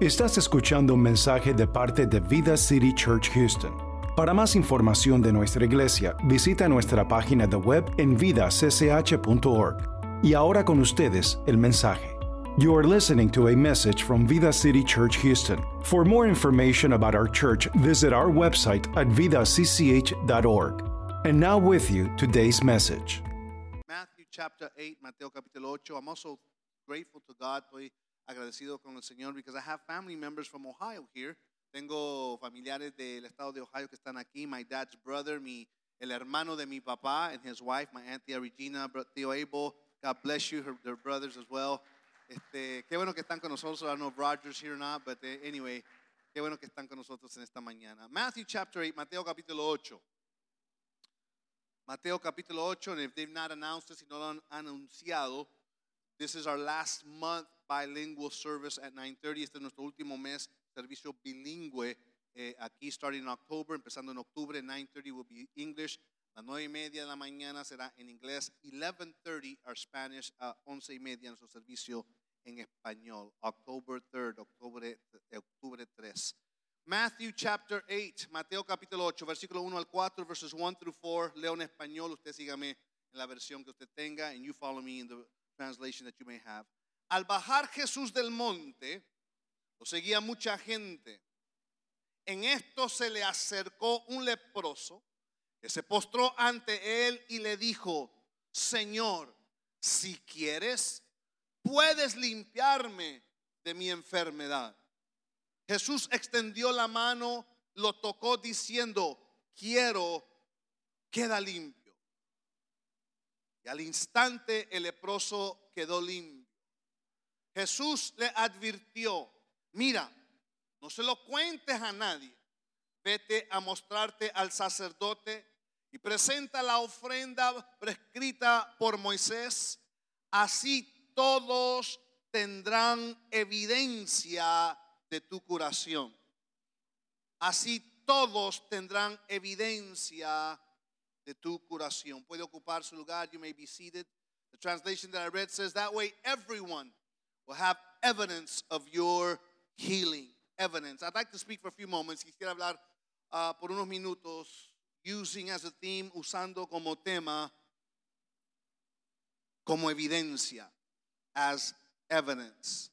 Estás escuchando un mensaje de parte de Vida City Church Houston. Para más información de nuestra iglesia, visita nuestra página de web en vidacch.org. Y ahora con ustedes el mensaje. You are listening to a message from Vida City Church Houston. For more information about our church, visit our website at vidacch.org. And now with you today's message. Matthew chapter 8, Mateo capítulo 8. I'm also grateful to God. Estoy agradecido con el Señor because I have family members from Ohio here. Tengo familiares del estado de Ohio que están aquí. My dad's brother, mi, el hermano de mi papá and his wife, my aunt Tia Regina, Tío Abel. God bless you, her, their brothers as well. Este, qué bueno que están con nosotros. I don't know if Roger's here or not, but eh, anyway, qué bueno que están con nosotros en esta mañana. Matthew chapter 8, Mateo capítulo 8. Mateo capítulo 8, and if they've not announced it, si no lo han anunciado, this is our last month bilingual service at 9.30. Este es nuestro último mes, servicio bilingüe eh, aquí, starting in October, empezando en octubre, 9.30 will be English. Las 9 y media de la mañana será en inglés, 11.30 our Spanish, a 11 y media nuestro servicio en español, October 3rd, octubre, octubre 3. Matthew chapter 8, Mateo capítulo 8, versículo 1 al 4, verses 1 through 4. Leo en español, usted sígame en la versión que usted tenga, and you follow me in the translation that you may have. Al bajar Jesús del monte, lo seguía mucha gente. En esto se le acercó un leproso que se postró ante él y le dijo, Señor, si quieres, puedes limpiarme de mi enfermedad. Jesús extendió la mano, lo tocó diciendo, quiero, queda limpio. Y al instante el leproso quedó limpio. Jesús le advirtió, mira, no se lo cuentes a nadie. Vete a mostrarte al sacerdote y presenta la ofrenda prescrita por Moisés. Así todos tendrán evidencia de tu curación. Así todos tendrán evidencia de tu curación. Puede ocupar su lugar. You may be seated. The translation that I read says that way everyone will have evidence of your healing. Evidence. I'd like to speak for a few moments. Quisiera hablar ah, por unos minutos using as a theme, usando como tema, como evidencia, as evidence.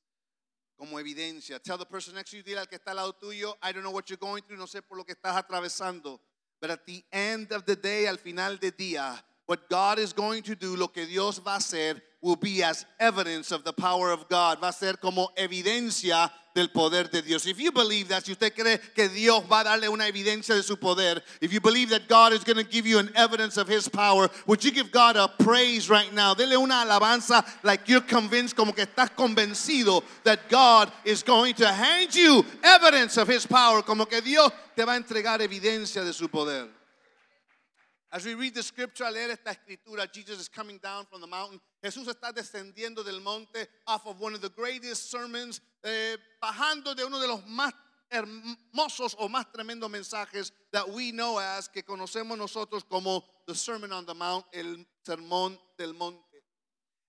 Como evidencia. Tell the person next to you, dile al que está al lado tuyo, I don't know what you're going through, no sé por lo que estás atravesando. But at the end of the day, al final del día, what God is going to do, lo que Dios va a hacer, will be as evidence of the power of God. Va a ser como evidencia del poder de Dios. If you believe that, si usted cree que Dios va a darle una evidencia de su poder, if you believe that God is going to give you an evidence of His power, would you give God a praise right now? Dele una alabanza like you're convinced, como que estás convencido that God is going to hand you evidence of His power, como que Dios te va a entregar evidencia de su poder. As we read the scripture, al leer esta escritura, Jesus is coming down from the mountain. Jesús está descendiendo del monte off of one of the greatest sermons, eh, bajando de uno de los más hermosos o más tremendos mensajes that we know as, que conocemos nosotros como the Sermon on the Mount, el sermón del monte.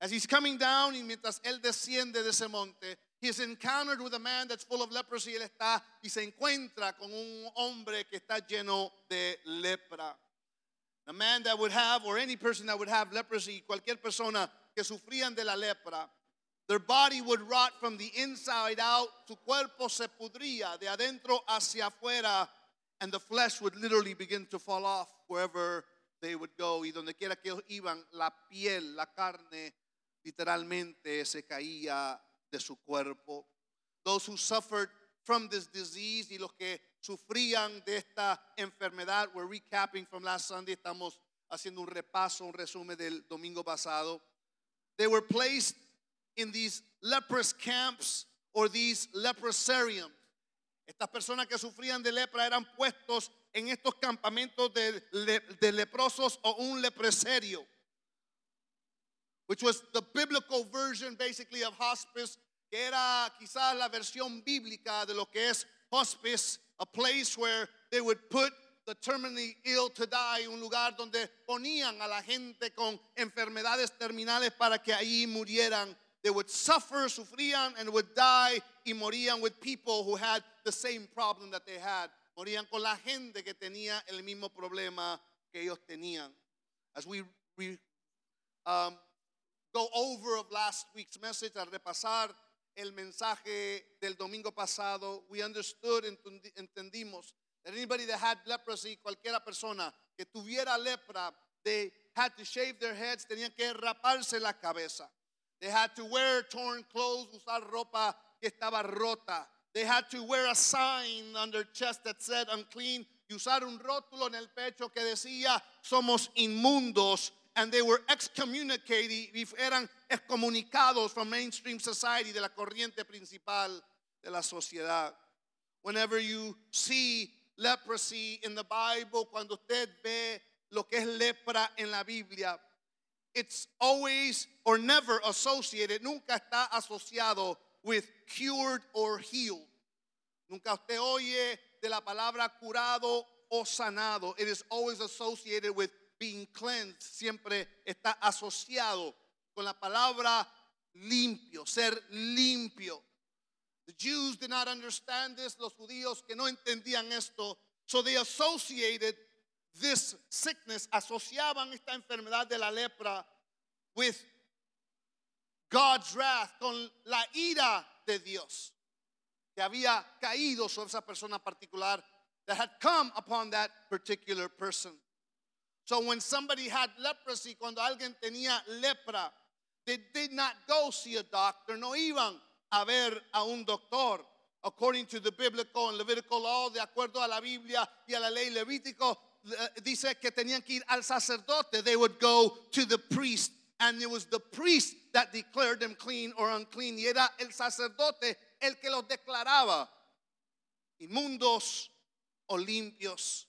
As he's coming down y mientras él desciende de ese monte, he is encountered with a man that's full of leprosy. Él está y se encuentra con un hombre que está lleno de lepra. A man that would have, or any person that would have leprosy, cualquier persona que sufrían de la lepra, their body would rot from the inside out, su cuerpo se pudría de adentro hacia afuera, and the flesh would literally begin to fall off wherever they would go. Y donde quiera que iban, la piel, la carne, literalmente se caía de su cuerpo. Those who suffered from this disease y los que sufrían de esta enfermedad. We're recapping from last Sunday. Estamos haciendo un repaso, un resumen del domingo pasado. They were placed in these leprous camps or these leprosariums. Estas personas que sufrían de lepra eran puestos en estos campamentos de leprosos o un lepresario, which was the biblical version basically of hospice, que era quizás la versión bíblica de lo que es hospice, a place where they would put the terminally ill to die, un lugar donde ponían a la gente con enfermedades terminales para que ahí murieran they would suffer, sufrían, and would die y morían with people who had the same problem that they had. Morían con la gente que tenía el mismo problema que ellos tenían. As we, we um, go over of last week's message, al repasar el mensaje del domingo pasado, we understood, entendi- entendimos anybody that had leprosy, cualquiera persona que tuviera lepra, they had to shave their heads, tenían que raparse la cabeza. They had to wear torn clothes, usar ropa que estaba rota. They had to wear a sign on their chest that said unclean y usar un rótulo en el pecho que decía somos inmundos. And they were excommunicated, eran excomunicados from mainstream society, de la corriente principal de la sociedad. Whenever you see leprosy in the Bible, cuando usted ve lo que es lepra en la Biblia, it's always or never associated, nunca está asociado with cured or healed. Nunca usted oye de la palabra curado o sanado. It is always associated with being cleansed. Siempre está asociado con la palabra limpio, ser limpio. The Jews did not understand this, los judíos que no entendían esto, so they associated this sickness, asociaban esta enfermedad de la lepra with God's wrath, con la ira de Dios. Que había caído sobre esa persona particular that had come upon that particular person. So when somebody had leprosy, cuando alguien tenía lepra, they did not go see a doctor, no iban a ver a un doctor. According to the biblical and Levitical law, de acuerdo a la Biblia y a la ley levítico, eh, dice que tenían que ir al sacerdote. They would go to the priest, and it was the priest that declared them clean or unclean. Y era el sacerdote el que los declaraba inmundos o limpios.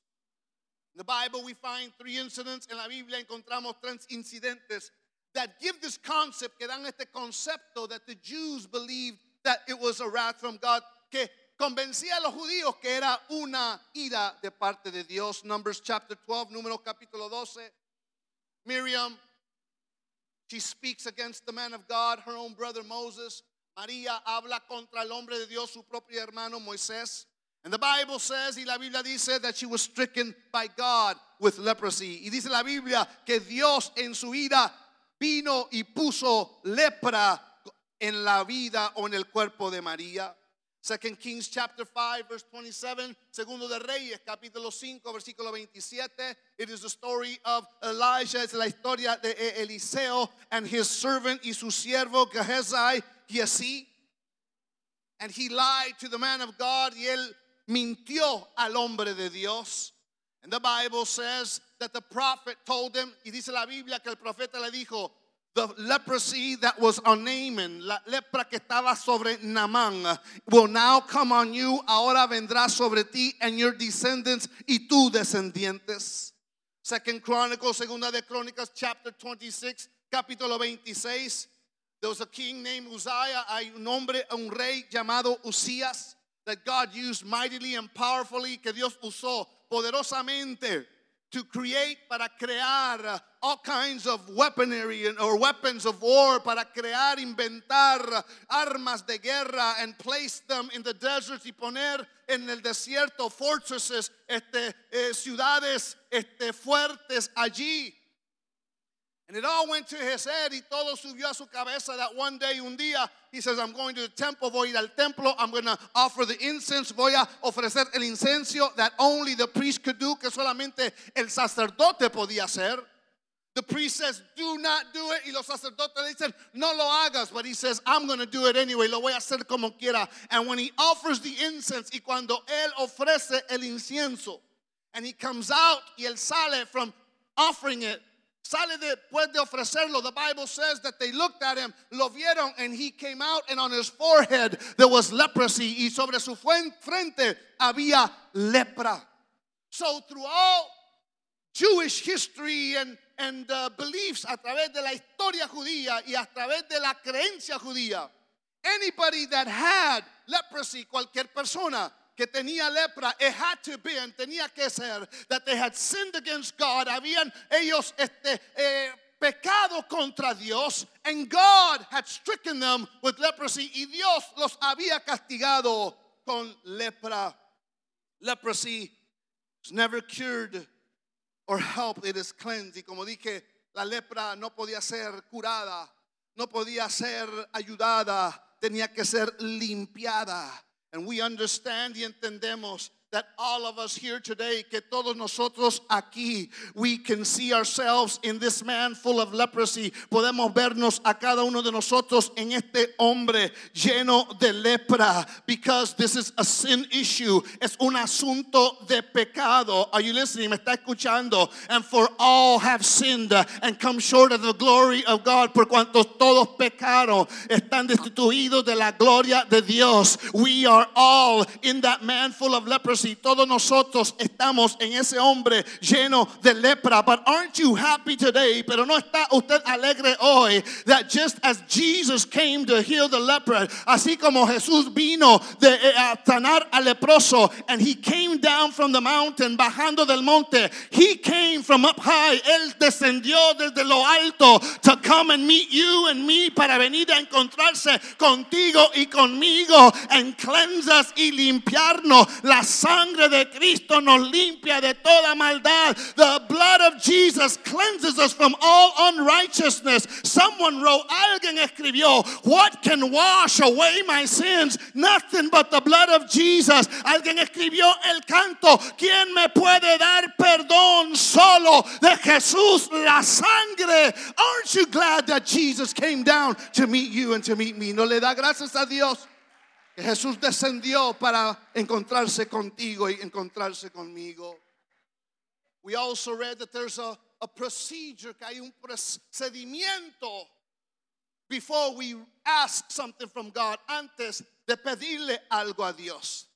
In the Bible, we find three incidents. En la Biblia encontramos tres incidentes that give this concept, que dan este concepto that the Jews believed that it was a wrath from God, que convencía a los judíos que era una ira de parte de Dios. Numbers chapter 12, número capítulo 12. Miriam, she speaks against the man of God, her own brother Moses. María habla contra el hombre de Dios, su propio hermano Moisés. And the Bible says, y la Biblia dice, that she was stricken by God with leprosy. Y dice la Biblia que Dios en su ira vino y puso lepra en la vida o en el cuerpo de María. Second Kings chapter 5 verse 27, Segundo de Reyes capítulo 5 versículo 27. It is the story of Elijah, es la historia de Eliseo and his servant y su siervo Gehazi así. And he lied to the man of God y él mintió al hombre de Dios. And the Bible says that the prophet told him, y dice la Biblia que el profeta le dijo, the leprosy that was on Naaman, la lepra que estaba sobre Naamán, will now come on you, ahora vendrá sobre ti and your descendants y tus descendientes. Second Chronicles, segunda de Crónicas, chapter 26, capítulo 26. There was a king named Uzziah, hay un hombre, un rey llamado Usías, that God used mightily and powerfully, que Dios usó poderosamente to create, para crear uh, all kinds of weaponry or weapons of war, para crear, inventar uh, armas de guerra and place them in the desert y poner en el desierto fortresses, este, eh, ciudades este, fuertes allí. And it all went to his head y todo subió a su cabeza that one day, un día, he says, I'm going to the temple, voy al templo, I'm going to offer the incense, voy a ofrecer el incenso that only the priest could do, que solamente el sacerdote podía hacer. The priest says, do not do it. Y los sacerdotes le dicen, no lo hagas. But he says, I'm going to do it anyway. Lo voy a hacer como quiera. And when he offers the incense, y cuando él ofrece el incienso, and he comes out, y él sale from offering it, sale después de ofrecerlo. The Bible says that they looked at him, lo vieron, and he came out, and on his forehead there was leprosy, y sobre su frente había lepra. So through all Jewish history and, and uh, beliefs a través de la historia judía y a través de la creencia judía. Anybody that had leprosy, cualquier persona que tenía lepra, it had to be tenía que ser that they had sinned against God. Habían ellos este, eh, pecado contra Dios, and God had stricken them with leprosy, y Dios los había castigado con lepra. Leprosy is never cured or helped, it is cleansed. Y como dije, la lepra no podía ser curada, no podía ser ayudada, tenía que ser limpiada. And we understand y entendemos that all of us here today, que todos nosotros aquí, we can see ourselves in this man full of leprosy. Podemos vernos a cada uno de nosotros en este hombre lleno de lepra, because this is a sin issue. Es un asunto de pecado. Are you listening? ¿Me está escuchando? And for all have sinned and come short of the glory of God. Por cuantos todos pecaron, están destituidos de la gloria de Dios. We are all in that man full of leprosy. Todos nosotros estamos en ese hombre lleno de lepra. But aren't you happy today? Pero no está usted alegre hoy that just as Jesus came to heal the leper, así como Jesús vino de eh, a sanar al leproso, and he came down from the mountain, bajando del monte. He came from up high. Él descendió desde lo alto to come and meet you and me para venir a encontrarse contigo y conmigo and cleanse us y limpiarnos la sangre de Cristo nos limpia de toda maldad. The blood of Jesus cleanses us from all unrighteousness. Someone wrote, alguien escribió, What can wash away my sins? Nothing but the blood of Jesus. Alguien escribió el canto, ¿quién me puede dar perdón? Solo de Jesús la sangre. Aren't you glad that Jesus came down to meet you and to meet me? ¿No le da gracias a Dios? Que Jesús descendió para encontrarse contigo y encontrarse conmigo. We also read that there's a, a procedure, que hay un procedimiento before we ask something from God, antes de pedirle algo a Dios.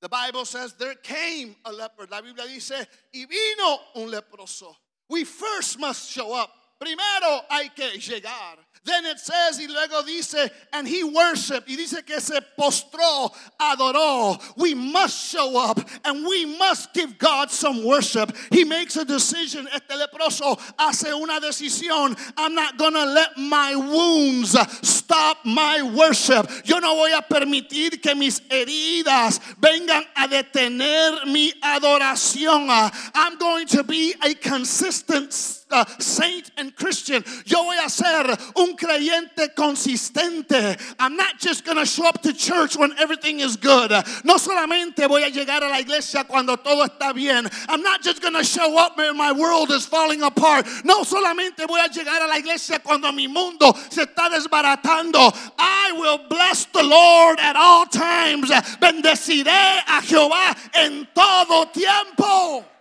The Bible says there came a leper. La Biblia dice, y vino un leproso. We first must show up. Primero hay que llegar. Then it says, y luego dice, and he worshiped. Y dice que se postró, adoró. We must show up and we must give God some worship. He makes a decision. Este leproso hace una decisión. I'm not gonna let my wounds stop my worship. Yo no voy a permitir que mis heridas vengan a detener mi adoración. I'm going to be a consistent uh, saint and Christian. Yo voy a ser un creyente consistente. I'm not just going to show up to church when everything is good. No solamente voy a llegar a la iglesia cuando todo está bien. I'm not just going to show up when my world is falling apart. No solamente voy a llegar a la iglesia cuando mi mundo se está desbaratando. I will bless the Lord at all times. Bendeciré a Jehová en todo tiempo.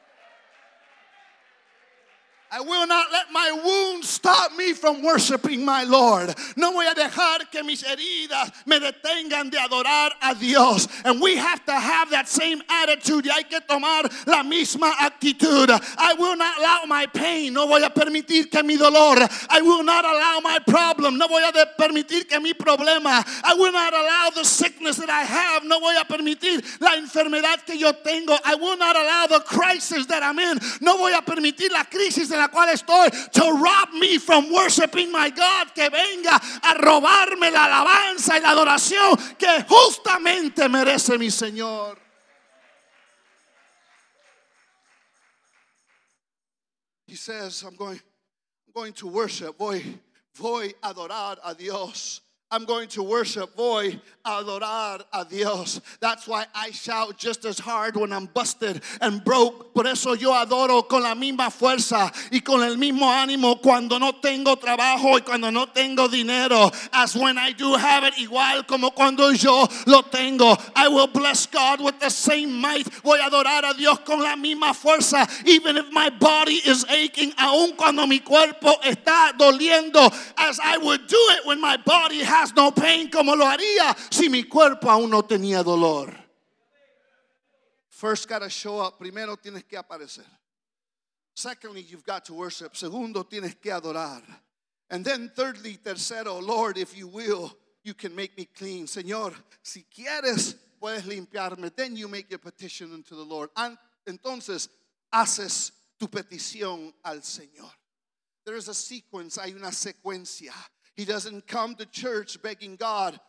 I will not let my wounds stop me from worshiping my Lord. No voy a dejar que mis heridas me detengan de adorar a Dios. And we have to have that same attitude. Y hay que tomar la misma actitud. I will not allow my pain. No voy a permitir que mi dolor. I will not allow my problem. No voy a permitir que mi problema. I will not allow the sickness that I have. No voy a permitir la enfermedad que yo tengo. I will not allow the crisis that I'm in. No voy a permitir la crisis la cual estoy to rob me from worshiping my God, que venga a robarme la alabanza y la adoración que justamente merece mi Señor. He says, I'm going, I'm going to worship, voy, voy a adorar a Dios. I'm going to worship, voy a adorar a Dios. That's why I shout just as hard when I'm busted and broke. Por eso yo adoro con la misma fuerza y con el mismo ánimo cuando no tengo trabajo y cuando no tengo dinero. As when I do have it, igual como cuando yo lo tengo. I will bless God with the same might. Voy a adorar a Dios con la misma fuerza. Even if my body is aching, aun cuando mi cuerpo está doliendo. As I would do it when my body has no pain como lo haría si mi cuerpo aún no tenía dolor. First gotta show up. Primero tienes que aparecer. Secondly, you've got to worship. Segundo, tienes que adorar. And then thirdly, tercero, Lord, if you will, you can make me clean. Señor, si quieres, puedes limpiarme. Then you make your petition unto the Lord. Entonces, haces tu petición al Señor. there is a sequence, hay una secuencia. He doesn't come to church begging God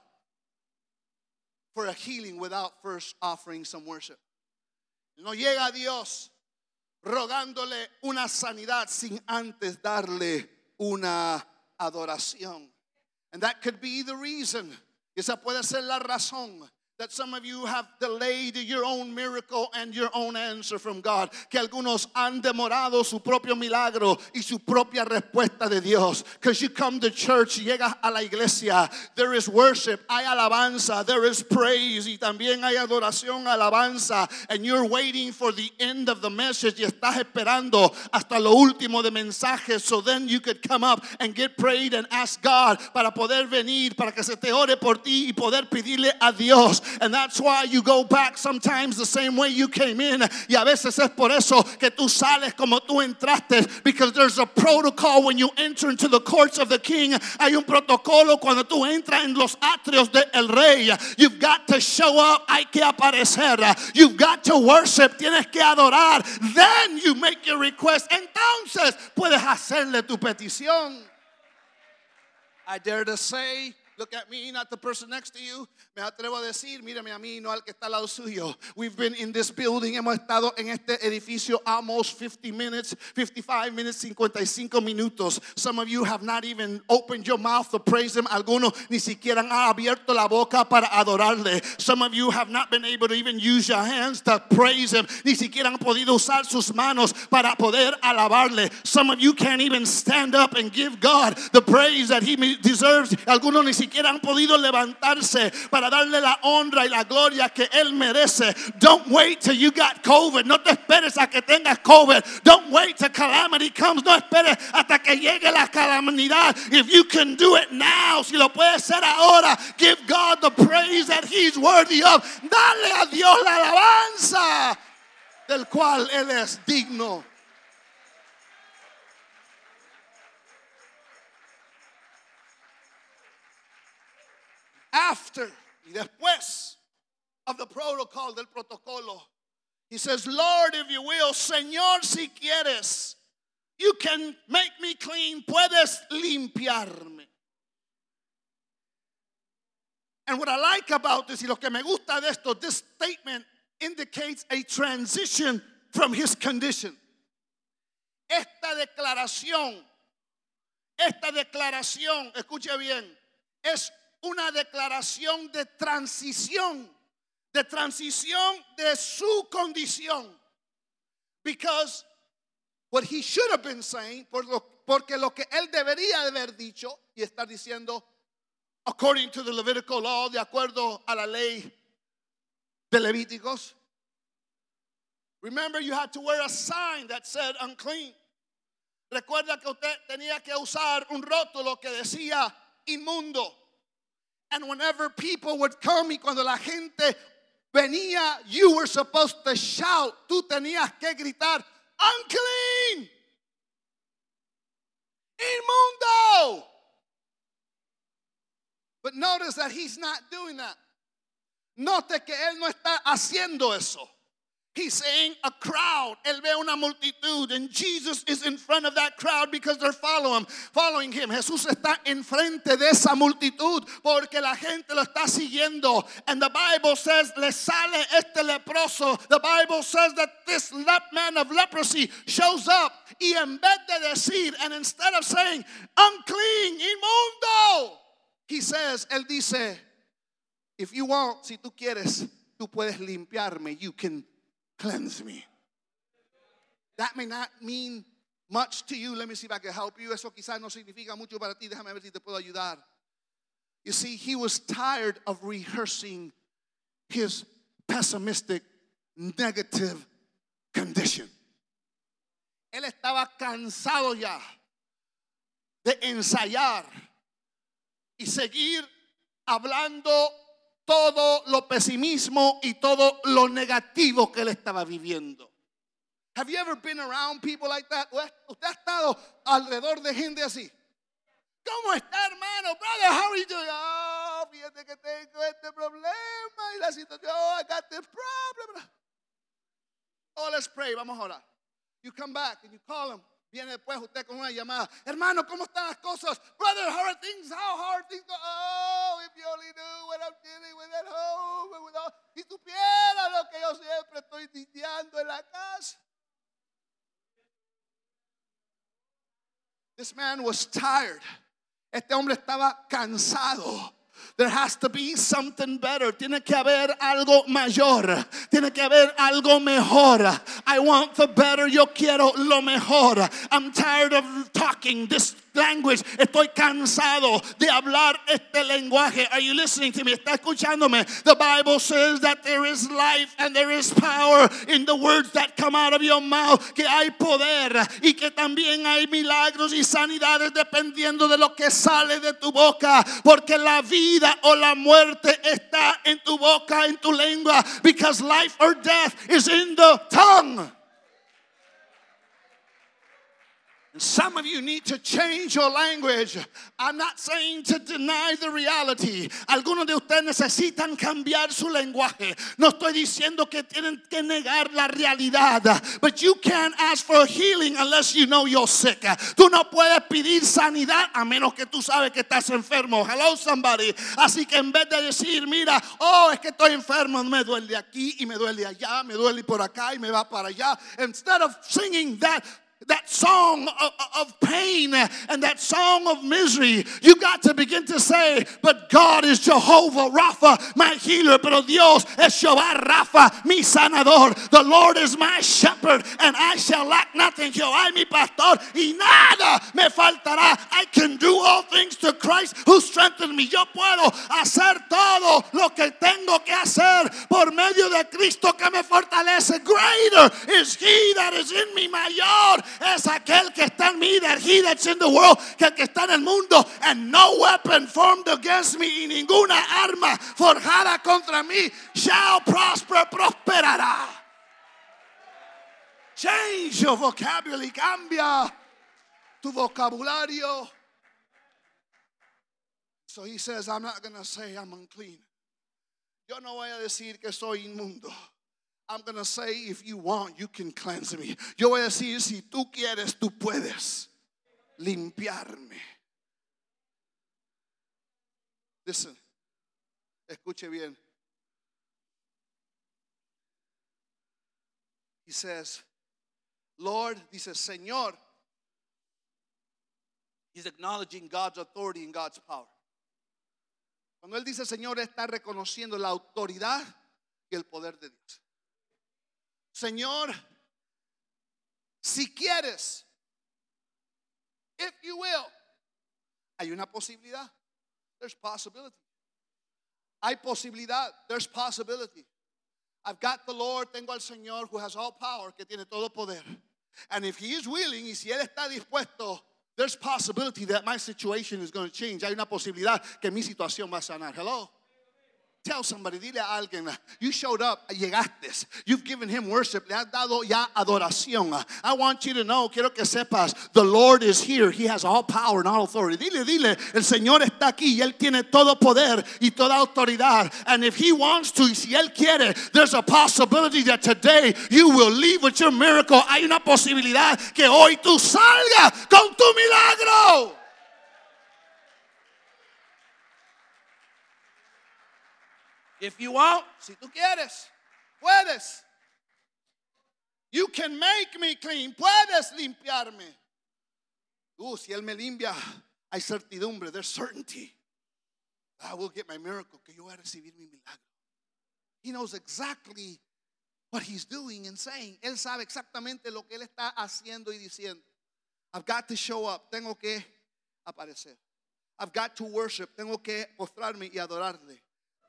for a healing without first offering some worship. No llega Dios rogándole una sanidad sin antes darle una adoración. And that could be the reason. Esa puede ser la razón that some of you have delayed your own miracle and your own answer from God. Que algunos han demorado su propio milagro y su propia respuesta de Dios. Because you come to church, llegas a la iglesia, there is worship, hay alabanza, there is praise y también hay adoración, alabanza, and you're waiting for the end of the message y estás esperando hasta lo último de mensaje so then you could come up and get prayed and ask God para poder venir, para que se te ore por ti y poder pedirle a Dios and that's why you go back sometimes the same way you came in. Y a veces es por eso que tú sales como tú entraste. Because there's a protocol when you enter into the courts of the king. Hay un protocolo cuando tú entras en los atrios del rey. You've got to show up. Hay que aparecer. You've got to worship. Tienes que adorar. Then you make your request. Entonces puedes hacerle tu petición. I dare to say Look at me, not the person next to you. Me atrevo a decir, mírame a mí, no al que está al lado suyo. We've been in this building, hemos estado en este edificio almost 50 minutes, 55 minutes, 55 minutos. Some of you have not even opened your mouth to praise him. Algunos ni siquiera han abierto la boca para adorarle. Some of you have not been able to even use your hands to praise him. Ni siquiera han podido usar sus manos para poder alabarle. Some of you can't even stand up and give God the praise that he deserves. Algunos ni siquiera siquiera han podido levantarse para darle la honra y la gloria que Él merece. Don't wait till you got COVID. No te esperes a que tengas COVID. Don't wait till calamity comes. No esperes hasta que llegue la calamidad. If you can do it now, si lo puedes hacer ahora, give God the praise that He's worthy of. Dale a Dios la alabanza del cual Él es digno. After y después of the protocol del protocolo. He says, Lord, if you will, Señor, si quieres, you can make me clean, puedes limpiarme. And what I like about this, y lo que me gusta de esto, this statement indicates a transition from his condition. Esta declaración, esta declaración, escuche bien, es una declaración de transición, de transición de su condición. Because what he should have been saying, porque lo que él debería haber dicho y estar diciendo, according to the Levitical law, de acuerdo a la ley de Levíticos. Remember, you had to wear a sign that said unclean. Recuerda que usted tenía que usar un rótulo que decía inmundo. And whenever people would come y cuando la gente venía, you were supposed to shout. Tú tenías que gritar, unclean, inmundo. But notice that he's not doing that. Note que él no está haciendo eso. He's saying a crowd. Él ve una multitud. And Jesus is in front of that crowd because they're following him. Following him. Jesús está enfrente de esa multitud porque la gente lo está siguiendo. And the Bible says, le sale este leproso. The Bible says that this man of leprosy shows up. Y en vez de decir, and instead of saying, unclean, inmundo, he says, él dice, if you want, si tú quieres, tú puedes limpiarme. You can cleanse me. That may not mean much to you. Let me see if I can help you. Eso quizás no significa mucho para ti. Déjame ver si te puedo ayudar. You see, he was tired of rehearsing his pessimistic, negative condition. Él estaba cansado ya de ensayar y seguir hablando todo lo pesimismo y todo lo negativo que él estaba viviendo. Have you ever been around people like that? ¿Usted ha estado alrededor de gente así? ¿Cómo está, hermano? Brother, how are you doing? Oh, fíjate que tengo este problema y la situación. Oh, I got this problem. Oh, let's pray. Vamos a orar. You come back and you call him. Viene después usted con una llamada. Hermano, ¿cómo están las cosas? Brother, how are things? How are things? Oh, if you only knew what I'm dealing with at home. with all- Si supiera lo que yo siempre estoy lidiando en la casa. This man was tired. Este hombre estaba cansado. There has to be something better. Tiene que haber algo mayor. Tiene que haber algo mejor. I want the better. Yo quiero lo mejor. I'm tired of talking this language. Estoy cansado de hablar este lenguaje. Are you listening to me? ¿Está escuchándome? The Bible says that there is life and there is power in the words that come out of your mouth. Que hay poder y que también hay milagros y sanidades dependiendo de lo que sale de tu boca. Porque la vida o la muerte está en tu boca, en tu lengua. Because life or death is in the tongue. Some of you need to change your language. I'm not saying to deny the reality. Algunos de ustedes necesitan cambiar su lenguaje. No estoy diciendo que tienen que negar la realidad. But you can't ask for healing unless you know you're sick. Tú no puedes pedir sanidad a menos que tú sabes que estás enfermo. Hello somebody. Así que en vez de decir, mira, oh, es que estoy enfermo, me duele aquí y me duele allá, me duele por acá y me va para allá. Instead of singing that that song of, of pain and that song of misery, you got to begin to say, But God is Jehovah Rapha, my healer. Pero Dios es Jehová Rapha, mi sanador. The Lord is my shepherd, and I shall lack nothing. Jehová mi pastor, y nada me faltará. I can do all things to Christ who strengthens me. Yo puedo hacer todo lo que tengo que hacer por medio de Cristo que me fortalece. Greater is He that is in me, mayor es aquel que está en mí, that he that's in the world, que el que está en el mundo, and no weapon formed against me, y ninguna arma forjada contra mí shall prosper, prosperará. Change your vocabulary, cambia tu vocabulario. So he says, I'm not going to say I'm unclean. Yo no voy a decir que soy inmundo. I'm going to say, if you want, you can cleanse me. Yo voy a decir, si tú quieres, tú puedes limpiarme. Listen, escuche bien. He says, Lord, dice, Señor. He's acknowledging God's authority and God's power. Cuando él dice Señor, está reconociendo la autoridad y el poder de Dios. Señor, si quieres, if you will, hay una posibilidad. There's possibility. Hay posibilidad. There's possibility. I've got the Lord, tengo al Señor who has all power, que tiene todo poder. And if he is willing, y si él está dispuesto, there's possibility that my situation is going to change. Hay una posibilidad que mi situación va a sanar. Hello. Tell somebody, dile a alguien, you showed up, llegaste. You've given him worship, le has dado ya adoración. I want you to know, quiero que sepas, the Lord is here. He has all power and all authority. Dile, dile, el Señor está aquí y él tiene todo poder y toda autoridad. And if he wants to, si él quiere, there's a possibility that today you will leave with your miracle. Hay una posibilidad que hoy tú salgas con tu milagro. If you want, si tú quieres, puedes. You can make me clean. Puedes limpiarme. Uh, si Él me limpia, hay certidumbre. There's certainty. I will get my miracle. Que yo voy a recibir mi milagro. He knows exactly what he's doing and saying. Él sabe exactamente lo que él está haciendo y diciendo. I've got to show up. Tengo que aparecer. I've got to worship. Tengo que postrarme y adorarle.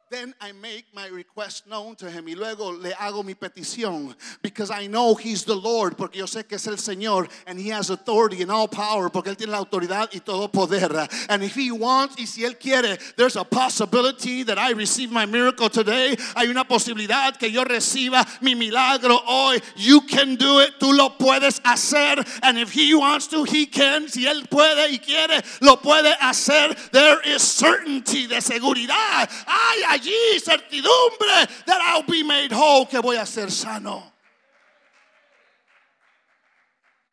Then I make my request known to him. Y luego le hago mi petición because I know he's the Lord porque yo sé que es el Señor and he has authority and all power porque él tiene la autoridad y todo poder. And if he wants y si él quiere there's a possibility that I receive my miracle today. Hay una posibilidad que yo reciba mi milagro hoy. You can do it. Tú lo puedes hacer. And if he wants to he can. Si él puede y quiere lo puede hacer. There is certainty de seguridad. Hay allí certidumbre that I'll be made whole, que voy a ser sano.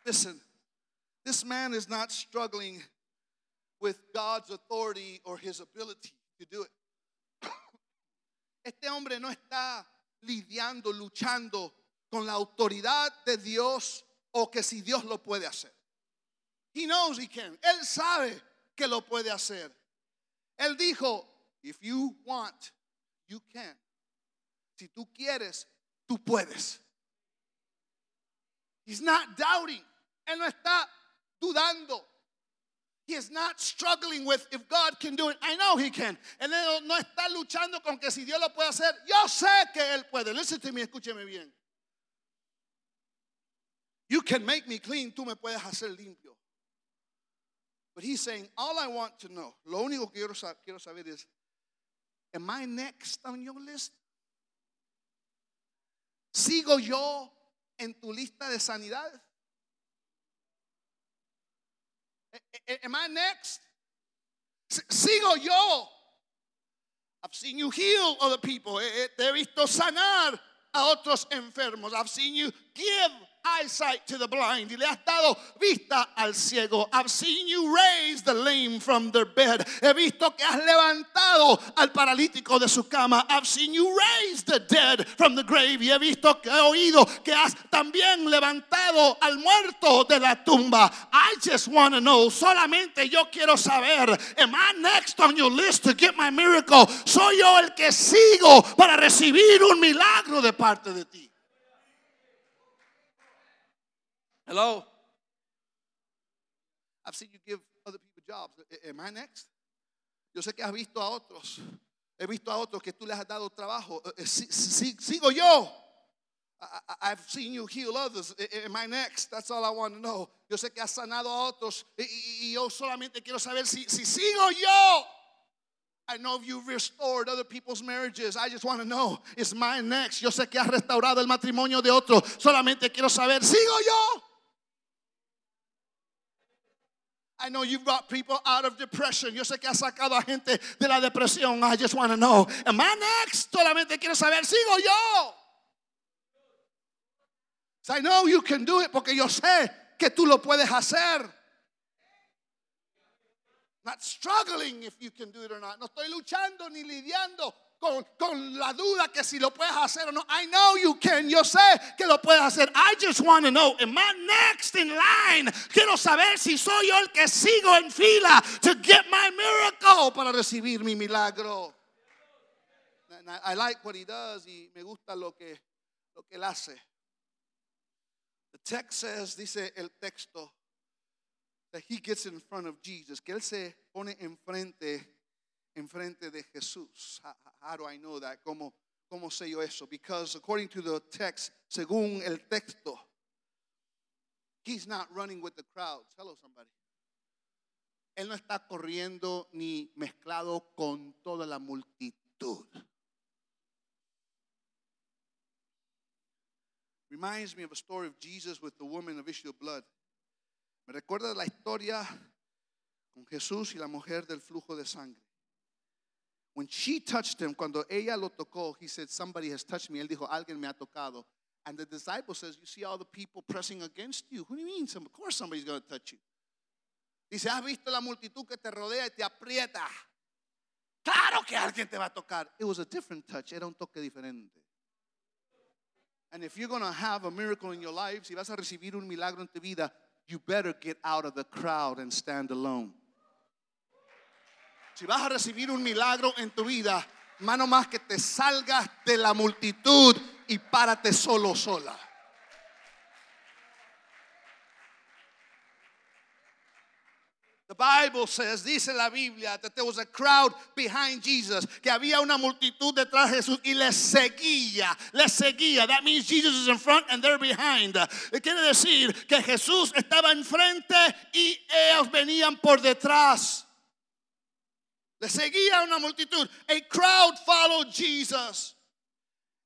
Listen, This man is not struggling with God's authority or his ability to do it. Este hombre no está lidiando, luchando con la autoridad de Dios o que si Dios lo puede hacer. He knows he can. Él sabe que lo puede hacer. Él dijo, if you want, you can. Si tú quieres, tú puedes. He's not doubting. Él no está dudando. He is not struggling with if God can do it. I know he can. Él no, está luchando con que si Dios lo puede hacer. Yo sé que él puede. Listen to me, escúcheme bien. You can make me clean, tú me puedes hacer limpio. But he's saying, all I want to know, lo único que quiero, quiero saber es, am I next on your list? ¿Sigo yo en tu lista de sanidades? Am I next? Sigo yo. I've seen you heal other people. Te he visto sanar a otros enfermos. I've seen you give eyesight to the blind. Y le has vista al ciego. I've seen you raise the lame from their bed. He visto que has levantado al paralítico de su cama. I've seen you raise the dead from the grave. Y he visto que he oído que has también levantado al muerto de la tumba. I just want to know. Solamente yo quiero saber. Am I next on your list to get my miracle? Soy yo el que sigo para recibir un milagro de parte de ti. Hello? I've seen you give other people jobs. Am I next? Yo sé que has visto a otros. He visto a otros que tú les has dado trabajo. Eh, eh, sigo yo. I've seen you heal others. Am I next? That's all I want to know. Yo sé que has sanado a otros y, yo solamente quiero saber si, si sigo yo. I know you've restored other people's marriages. I just want to know, is mine next? Yo sé que has restaurado el matrimonio de otros. Solamente quiero saber, ¿sigo yo? I know you brought people out of depression. Yo sé que has sacado a gente de la depresión. I just want to know. Am I next? Solamente quiero saber, sigo yo. So I know you can do it porque yo sé que tú lo puedes hacer. Not struggling if you can do it or not. No estoy luchando ni lidiando con, con, la duda que si lo puedes hacer o no. I know you can. Yo sé que lo puedes hacer. I just want to know, am I next in line? Quiero saber si soy yo el que sigo en fila to get my miracle para recibir mi milagro. I like what he does y me gusta lo que, lo que él hace. The text says, dice el texto, that he gets in front of Jesus, que él se pone enfrente enfrente de Jesús. How, do I know that? ¿Cómo, ¿Cómo sé yo eso? Because according to the text, según el texto, he's not running with the crowds. Hello, somebody. Él no está corriendo ni mezclado con toda la multitud. Reminds me of a story of Jesus with the woman of issue of blood. Me recuerda la historia con Jesús y la mujer del flujo de sangre. When she touched him, cuando ella lo tocó, he said, Somebody has touched me. Él dijo, Alguien me ha tocado. And the disciple says, You see all the people pressing against you. Who do you mean? Of course somebody's going to touch you. Dice, ¿has visto la multitud que te rodea y te aprieta? Claro que alguien te va a tocar. It was a different touch. Era un toque diferente. And if you're going to have a miracle in your life, si vas a recibir un milagro en tu vida, you better get out of the crowd and stand alone. Si vas a recibir un milagro en tu vida, mano más que te salgas de la multitud y párate solo sola. The Bible says, dice la Biblia, that there was a crowd behind Jesus, que había una multitud detrás de Jesús y le seguía, le seguía. That means Jesus is in front and they're behind. Quiere decir que Jesús estaba enfrente y ellos venían por detrás. Le seguía una multitud. A crowd followed Jesus.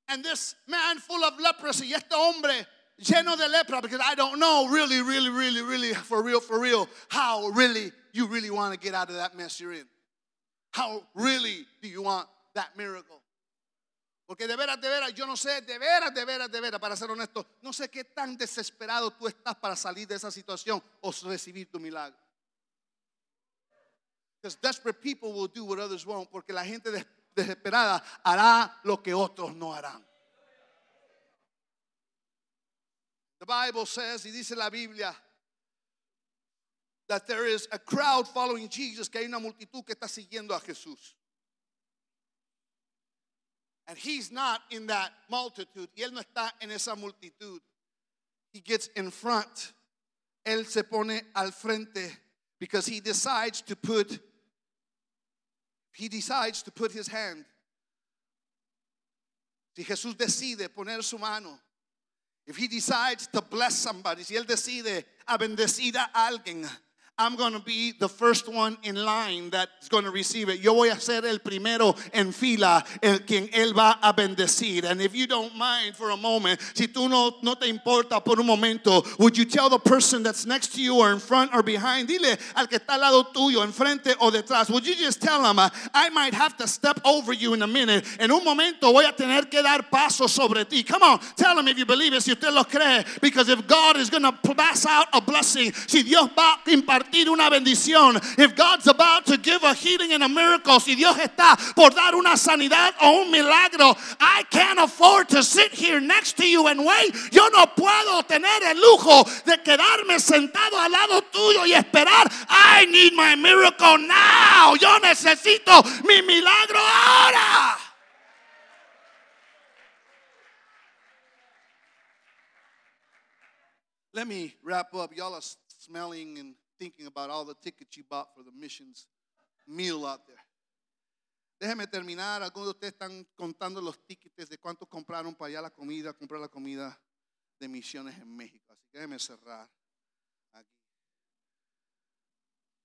And this man full of leprosy, y este hombre lleno de lepra, because I don't know really, really, really, really, for real, for real, how really you really want to get out of that mess you're in. How really do you want that miracle? Porque de veras, de veras, yo no sé, de veras, de veras, de veras, para ser honesto, no sé qué tan desesperado tú estás para salir de esa situación o recibir tu milagro. Because desperate people will do what others won't, porque la gente des- desesperada hará lo que otros no harán. The Bible says, y dice la Biblia, that there is a crowd following Jesus, que hay una multitud que está siguiendo a Jesús. And he's not in that multitude. Y él no está en esa multitud. He gets in front. Él se pone al frente because he decides to put he decides to put his hand. Si Jesús decide poner su mano, if he decides to bless somebody, si él decide a bendecir a alguien, I'm going to be the first one in line that's going to receive it. Yo voy a ser el primero en fila, el quien él va a bendecir. And if you don't mind for a moment, si tú no, no te importa por un momento, would you tell the person that's next to you or in front or behind, dile al que está al lado tuyo, enfrente o detrás, would you just tell them, I might have to step over you in a minute. En un momento voy a tener que dar paso sobre ti. Come on, tell them if you believe it, si usted lo cree. Because if God is going to pass out a blessing, si Dios va a impartir una bendición, if God's about to give a healing and a miracle, si Dios está por dar una sanidad o un milagro, I can't afford to sit here next to you and wait. Yo no puedo tener el lujo de quedarme sentado al lado tuyo y esperar. I need my miracle now. Yo necesito mi milagro ahora. Let me wrap up. Y'all are smelling and thinking about all the tickets you bought for the missions meal out there. Déjeme terminar. Algunos de ustedes están contando los tickets de cuánto compraron para allá la comida, comprar la comida de misiones en México. Así que déjeme cerrar aquí.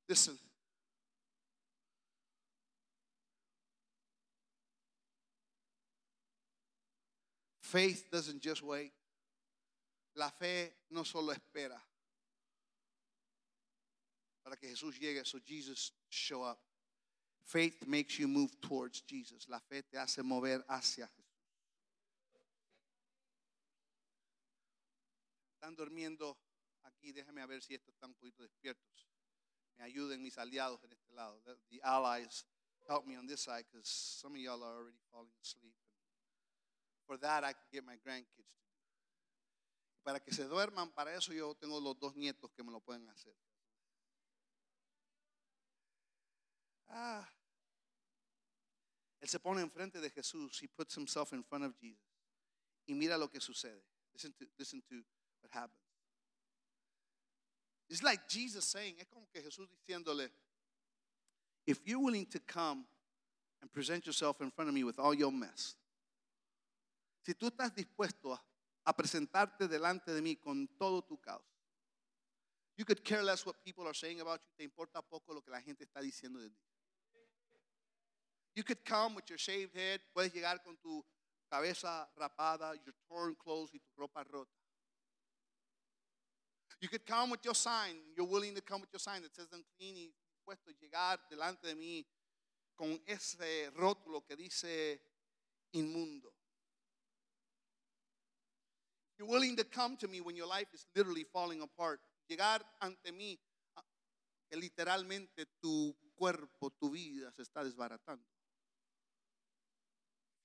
Listen. Faith doesn't just wait. La fe no solo espera para que Jesús llegue, so Jesus show up. Faith makes you move towards Jesus. La fe te hace mover hacia Jesús. Están durmiendo aquí, déjame ver si estos están un poquito despiertos. Me ayuden mis aliados en este lado. The- allies help me on this side because some of y'all are already falling asleep. For that, I can get my grandkids to. Para que se duerman, para eso yo tengo los dos nietos que me lo pueden hacer. Ah. Él se pone enfrente de Jesús. He puts himself in front of Jesus. Y mira lo que sucede. Listen to, listen to what happens. It's like Jesus saying, es como que Jesús diciéndole, if you're willing to come and present yourself in front of me with all your mess, si tú estás dispuesto a, a presentarte delante de mí con todo tu caos, you could care less what people are saying about you, te importa poco lo que la gente está diciendo de ti. You could come with your shaved head, puedes llegar con tu cabeza rapada, your torn clothes y tu ropa rota. You could come with your sign, you're willing to come with your sign that says unclean y puesto llegar delante de mí con ese rótulo que dice inmundo. You're willing to come to me when your life is literally falling apart. Llegar ante mí ah, que literalmente tu cuerpo, tu vida se está desbaratando.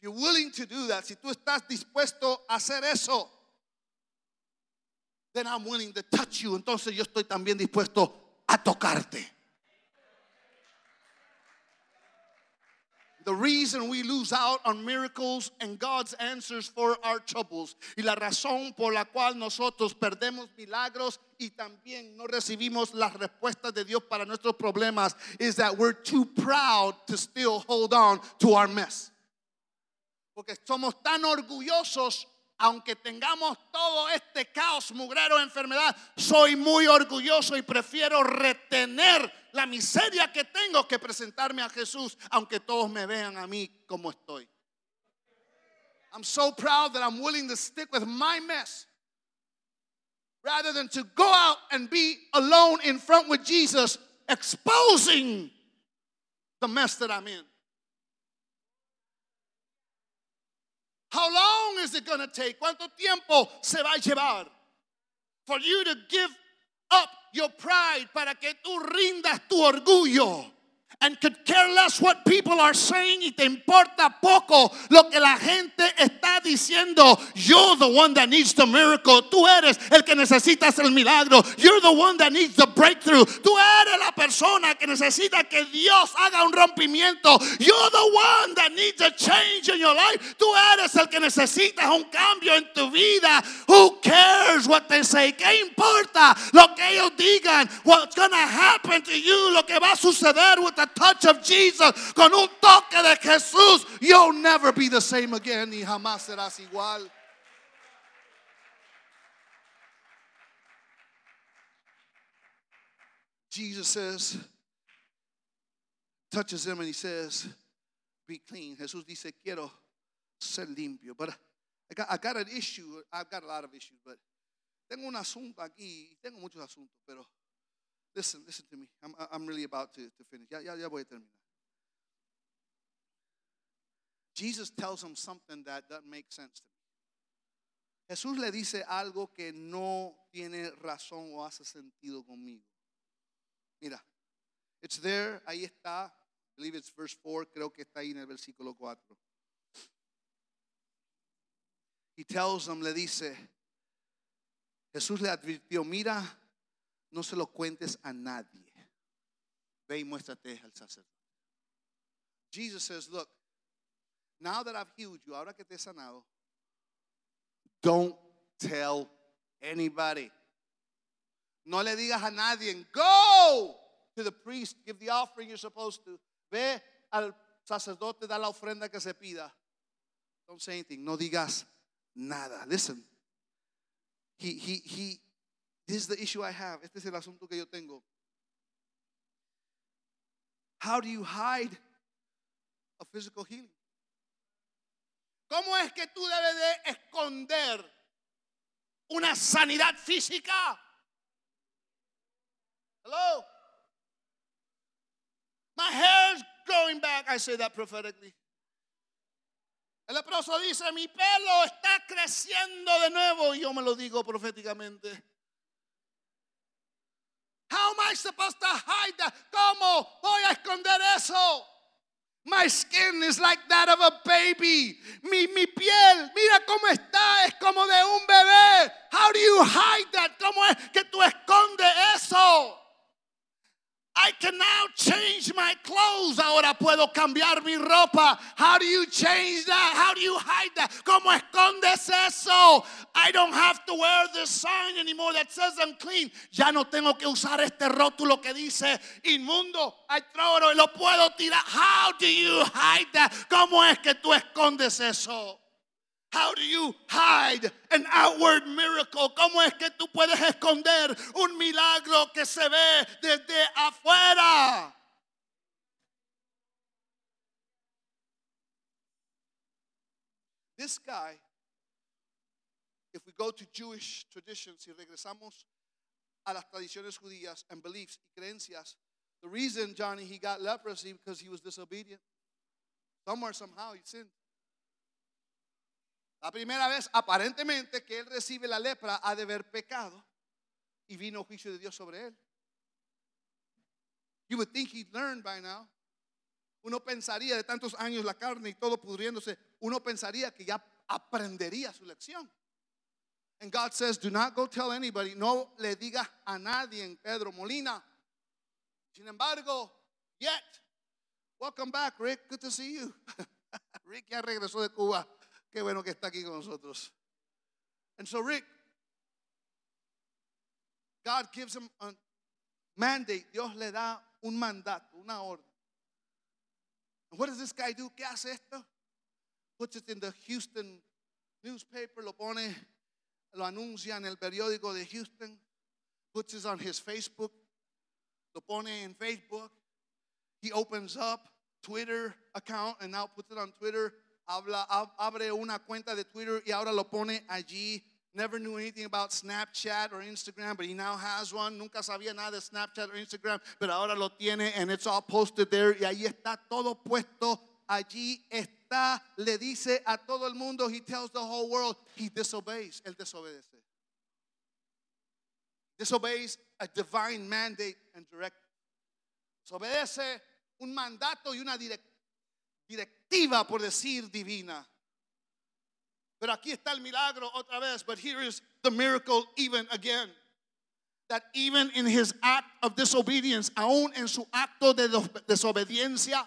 If you're willing to do that, si tú estás dispuesto a hacer eso, then I'm willing to touch you. Entonces yo estoy también dispuesto a tocarte. The reason we lose out on miracles and God's answers for our troubles. Y la razón por la cual nosotros perdemos milagros y también no recibimos las respuestas de Dios para nuestros problemas is that we're too proud to still hold on to our mess. Porque somos tan orgullosos, aunque tengamos todo este caos, mugrero, enfermedad, soy muy orgulloso y prefiero retener la miseria que tengo que presentarme a Jesús, aunque todos me vean a mí como estoy. I'm so proud that I'm willing to stick with my mess rather than to go out and be alone in front with Jesus, exposing the mess that I'm in. How long is it going to take? ¿Cuánto tiempo se va a llevar? For you to give up your pride para que tú rindas tu orgullo. And could care less what people are saying y te importa poco lo que la gente está diciendo. You're the one that needs the miracle. Tú eres el que necesitas el milagro. You're the one that needs the breakthrough. Tú eres la persona que necesita que Dios haga un rompimiento. You're the one that needs a change in your life. Tú eres el que necesitas un cambio en tu vida. Who cares what they say? ¿Qué importa lo que ellos digan? What's going to happen to you? Lo que va a suceder the touch of Jesus, con un toque de Jesús, you'll never be the same again y jamás serás igual. Jesus says, touches him and he says, be clean. Jesús dice, quiero ser limpio. But I got, I got an issue. I've got a lot of issues, but tengo un asunto aquí. Tengo muchos asuntos, pero Listen, listen to me. I'm, I'm really about to, to finish. Ya, ya, ya voy a terminar. Jesus tells him something that doesn't make sense to me. Jesús le dice algo que no tiene razón o hace sentido conmigo. Mira, it's there, ahí está. I believe it's verse 4, creo que está ahí en el versículo 4. He tells them, le dice, Jesús le advirtió, mira, no se lo cuentes a nadie. Ve y muéstrate al sacerdote. Jesus says, Look, now that I've healed you, ahora que te he sanado, don't tell anybody. No le digas a nadie. Go to the priest, give the offering you're supposed to. Ve al sacerdote, da la ofrenda que se pida. Don't say anything. No digas nada. Listen. He, he, he, this is the issue I have. Este es el asunto que yo tengo. How do you hide a physical healing? ¿Cómo es que tú debes de esconder una sanidad física? Hello? My hair's growing back. I say that prophetically. El leproso dice, mi pelo está creciendo de nuevo. Y yo me lo digo proféticamente. How am I supposed to hide that? ¿Cómo voy a esconder eso? My skin is like that of a baby. Mi, mi piel, mira cómo está, es como de un bebé. How do you hide that? ¿Cómo es que tú escondes eso? I can now change my clothes. Ahora puedo cambiar mi ropa. How do you change that? How do you hide that? ¿Cómo escondes eso? I don't have to wear this sign anymore that says I'm clean. Ya no tengo que usar este rótulo que dice inmundo. I throw it, lo puedo tirar. How do you hide that? ¿Cómo es que tú escondes eso? How do you hide an outward miracle? ¿Cómo es que tú puedes esconder un milagro que se ve desde afuera? This guy, if we go to Jewish traditions y regresamos a las tradiciones judías and beliefs y creencias, the reason Johnny he got leprosy because he was disobedient. Somewhere somehow he sinned. La primera vez, aparentemente, que él recibe la lepra ha de haber pecado y vino juicio de Dios sobre él. You would think he'd learned by now. Uno pensaría de tantos años la carne y todo pudriéndose, uno pensaría que ya aprendería su lección. And God says, do not go tell anybody, no le digas a nadie, en Pedro Molina. Sin embargo, yet, welcome back, Rick, good to see you. Rick ya regresó de Cuba. Qué bueno que está aquí con nosotros. And so Rick, God gives him a mandate. Dios le da un mandato, una orden. And what does this guy do? ¿Qué hace esto? Puts it in the Houston newspaper, lo pone, lo anuncia en el periódico de Houston. Puts it on his Facebook, lo pone en Facebook. He opens up Twitter account and now puts it on Twitter habla, abre una cuenta de Twitter y ahora lo pone allí. Never knew anything about Snapchat or Instagram, but he now has one. Nunca sabía nada de Snapchat or Instagram, pero ahora lo tiene and it's all posted there. Y ahí está todo puesto allí está, le dice a todo el mundo, he tells the whole world, he disobeys, él desobedece. Disobeys a divine mandate and direct. Desobedece un mandato y una direc- directiva, por decir, divina. Pero aquí está el milagro otra vez. But here is the miracle even again. That even in his act of disobedience, aún en su acto de desobediencia,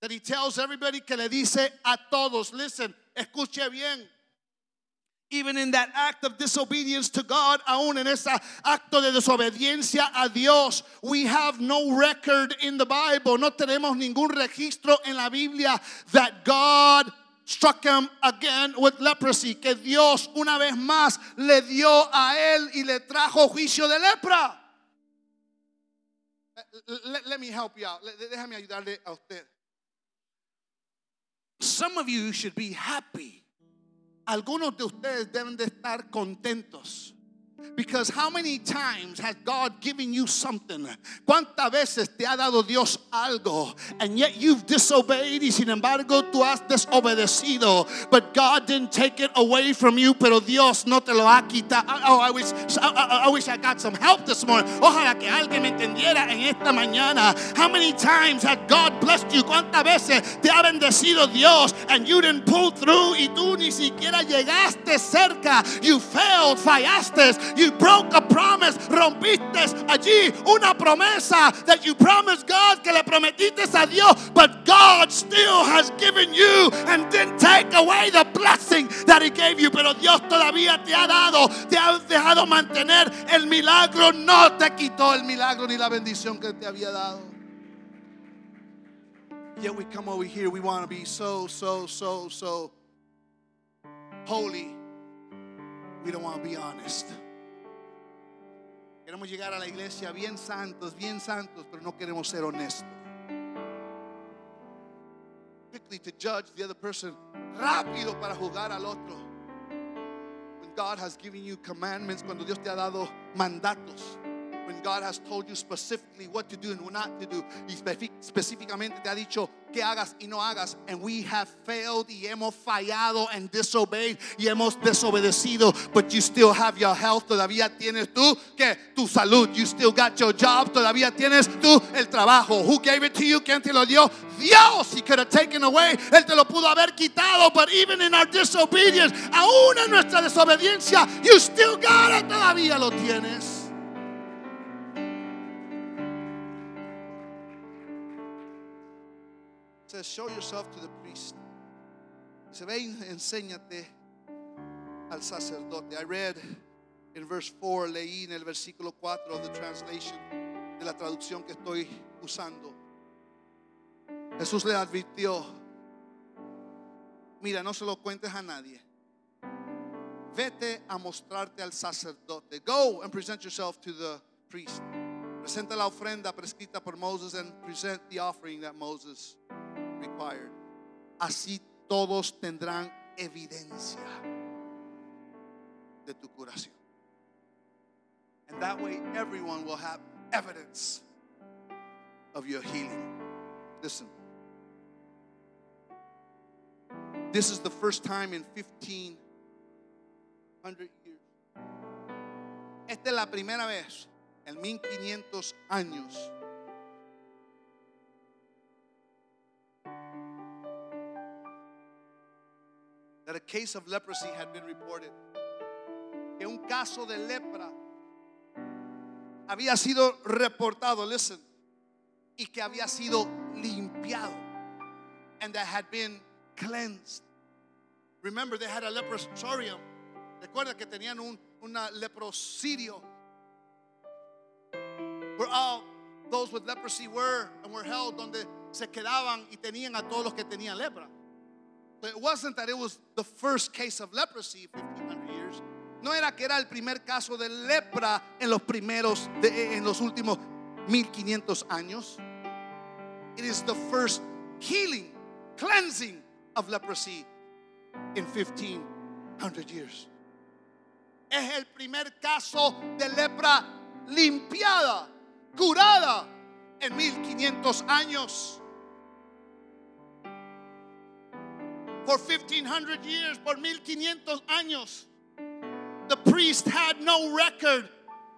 that he tells everybody que le dice a todos, listen, escuche bien. Even in that act of disobedience to God, aún en ese acto de desobediencia a Dios, we have no record in the Bible. No tenemos ningún registro en la Biblia that God struck him again with leprosy. Que Dios una vez más le dio a él y le trajo juicio de lepra. Let, let me help you out. Déjame ayudarle a usted. Some of you should be happy. Algunos de ustedes deben de estar contentos. Because how many times has God given you something? ¿Cuántas veces te ha dado Dios algo? And yet you've disobeyed y sin embargo tú has desobedecido. But God didn't take it away from you, pero Dios no te lo ha quitado. Oh, I wish, I, I- I wish I got some help this morning. Ojalá que alguien me entendiera en esta mañana. How many times has God blessed you? ¿Cuántas veces te ha bendecido Dios and you didn't pull through y tú ni siquiera llegaste cerca? You failed, fallaste. You broke a promise, rompiste allí una promesa that you promised God que le prometiste a Dios, but God still has given you and didn't take away the blessing that He gave you. Pero Dios todavía te ha dado, te ha dejado mantener el milagro, no te quitó el milagro ni la bendición que te había dado. Yet we come over here, we want to be so, so, so, so holy. We don't want to be honest. Queremos llegar a la iglesia bien santos, bien santos, pero no queremos ser honestos. Quickly to judge the other person, rápido para juzgar al otro. When God has given you commandments, cuando Dios te ha dado mandatos, when God has told you specifically what to do and what not to do, y específicamente te ha dicho qué hagas y no hagas, and we have failed y hemos fallado and disobeyed y hemos desobedecido, but you still have your health, todavía tienes tú que tu salud, you still got your job, todavía tienes tú el trabajo. Who gave it to you? ¿Quién te lo dio? Dios, he could have taken away, él te lo pudo haber quitado, but even in our disobedience, aún en nuestra desobediencia, you still got it, todavía lo tienes. Show yourself to the priest. Se ve, enséñate al sacerdote. I read in verse 4, leí en el versículo 4 of the translation de la traducción que estoy usando. Jesús le advirtió: Mira, no se lo cuentes a nadie. Vete a mostrarte al sacerdote. Go and present yourself to the priest. Presenta la ofrenda prescrita por Moses and present the offering that Moses required. Así todos tendrán evidencia de tu curación. And that way everyone will have evidence of your healing. Listen. This is the first time in 1500 years. Esta es la primera vez en 1500 años that a case of leprosy had been reported. Que un caso de lepra había sido reportado, listen, y que había sido limpiado and that had been cleansed. Remember, they had a leprosarium. Recuerda que tenían un una leprosirio where all those with leprosy were and were held, donde se quedaban y tenían a todos los que tenían lepra. It wasn't that it was the first case of leprosy 1500 years. No era que era el primer caso de lepra en los primeros, de- en los últimos 1500 años. It is the first healing, cleansing of leprosy in 1500 years. Es el primer caso de lepra limpiada, curada en 1500 años. For 1500 years, por 1500 años, the priest had no record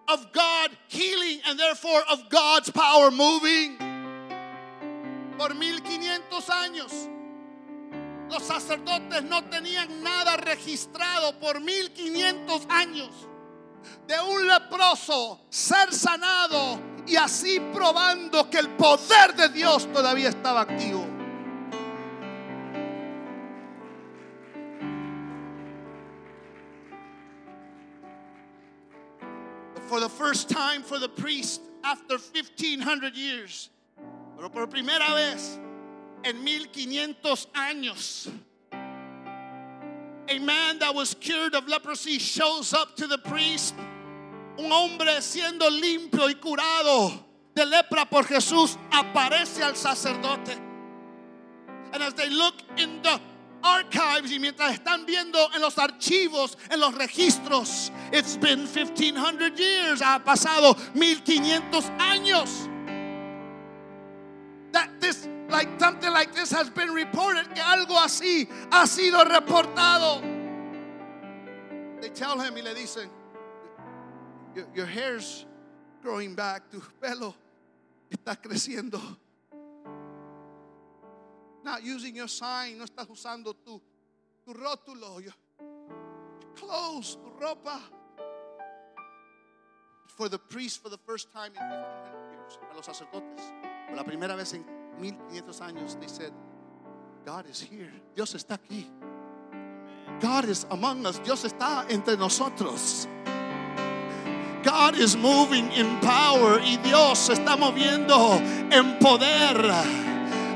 of God healing and therefore of God's power moving. Por 1500 años, los sacerdotes no tenían nada registrado por 1500 años de un leproso ser sanado y así probando que el poder de Dios todavía estaba activo. For the first time for the priest after 1500 years, pero por primera vez en 1500 años, a man that was cured of leprosy shows up to the priest. Un hombre siendo limpio y curado de lepra por Jesús aparece al sacerdote. And as they look in the archives y mientras están viendo en los archivos, en los registros, it's been 1500 years, ha pasado 1500 años. That this like something like this has been reported, que algo así ha sido reportado. They tell him y le dicen, your, hair's growing back, tu pelo está creciendo. Using your sign, no estás usando tu, tu rótulo, clothes, tu ropa. For the priest, for the first time in 1500 years, a los sacerdotes, por la primera vez en 1500 años, they said, God is here. Dios está aquí. God is among us. Dios está entre nosotros. God is moving in power y Dios está moviendo en poder.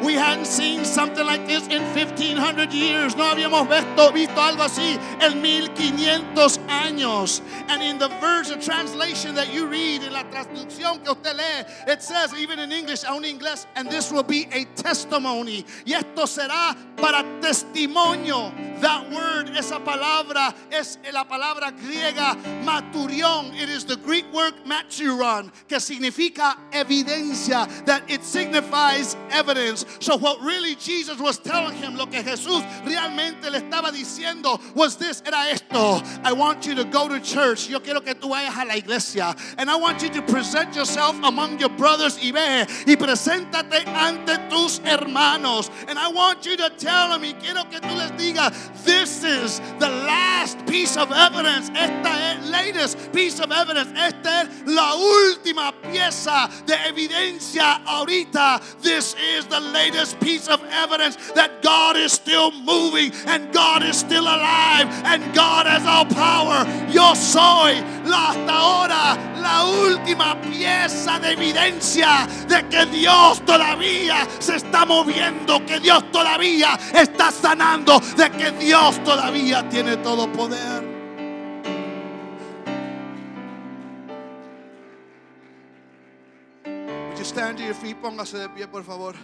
We hadn't seen something like this in 1500 years. No habíamos visto, visto algo así en 1500 años. And in the version translation that you read, in la traducción que usted lee, it says, even in English, aún inglés, and this will be a testimony. Y esto será para testimonio. That word, esa palabra, es la palabra griega maturion. It is the Greek word maturon, que significa evidencia, that it signifies evidence. So what really Jesus was telling him, lo que Jesús realmente le estaba diciendo was this, era esto. I want you to go to church. Yo quiero que tú vayas a la iglesia. And I want you to present yourself among your brothers y ve y preséntate ante tus hermanos. And I want you to tell them y quiero que tú les digas, this is the last piece of evidence. Esta es latest piece of evidence. Esta es la última pieza de evidencia ahorita. This is the latest piece of evidence that God is still moving and God is still alive and God has all power. Yo soy la hasta ahora la última pieza de evidencia de que Dios todavía se está moviendo, que Dios todavía está sanando, de que Dios todavía tiene todo poder. Would you stand to your feet? Póngase de pie, por favor.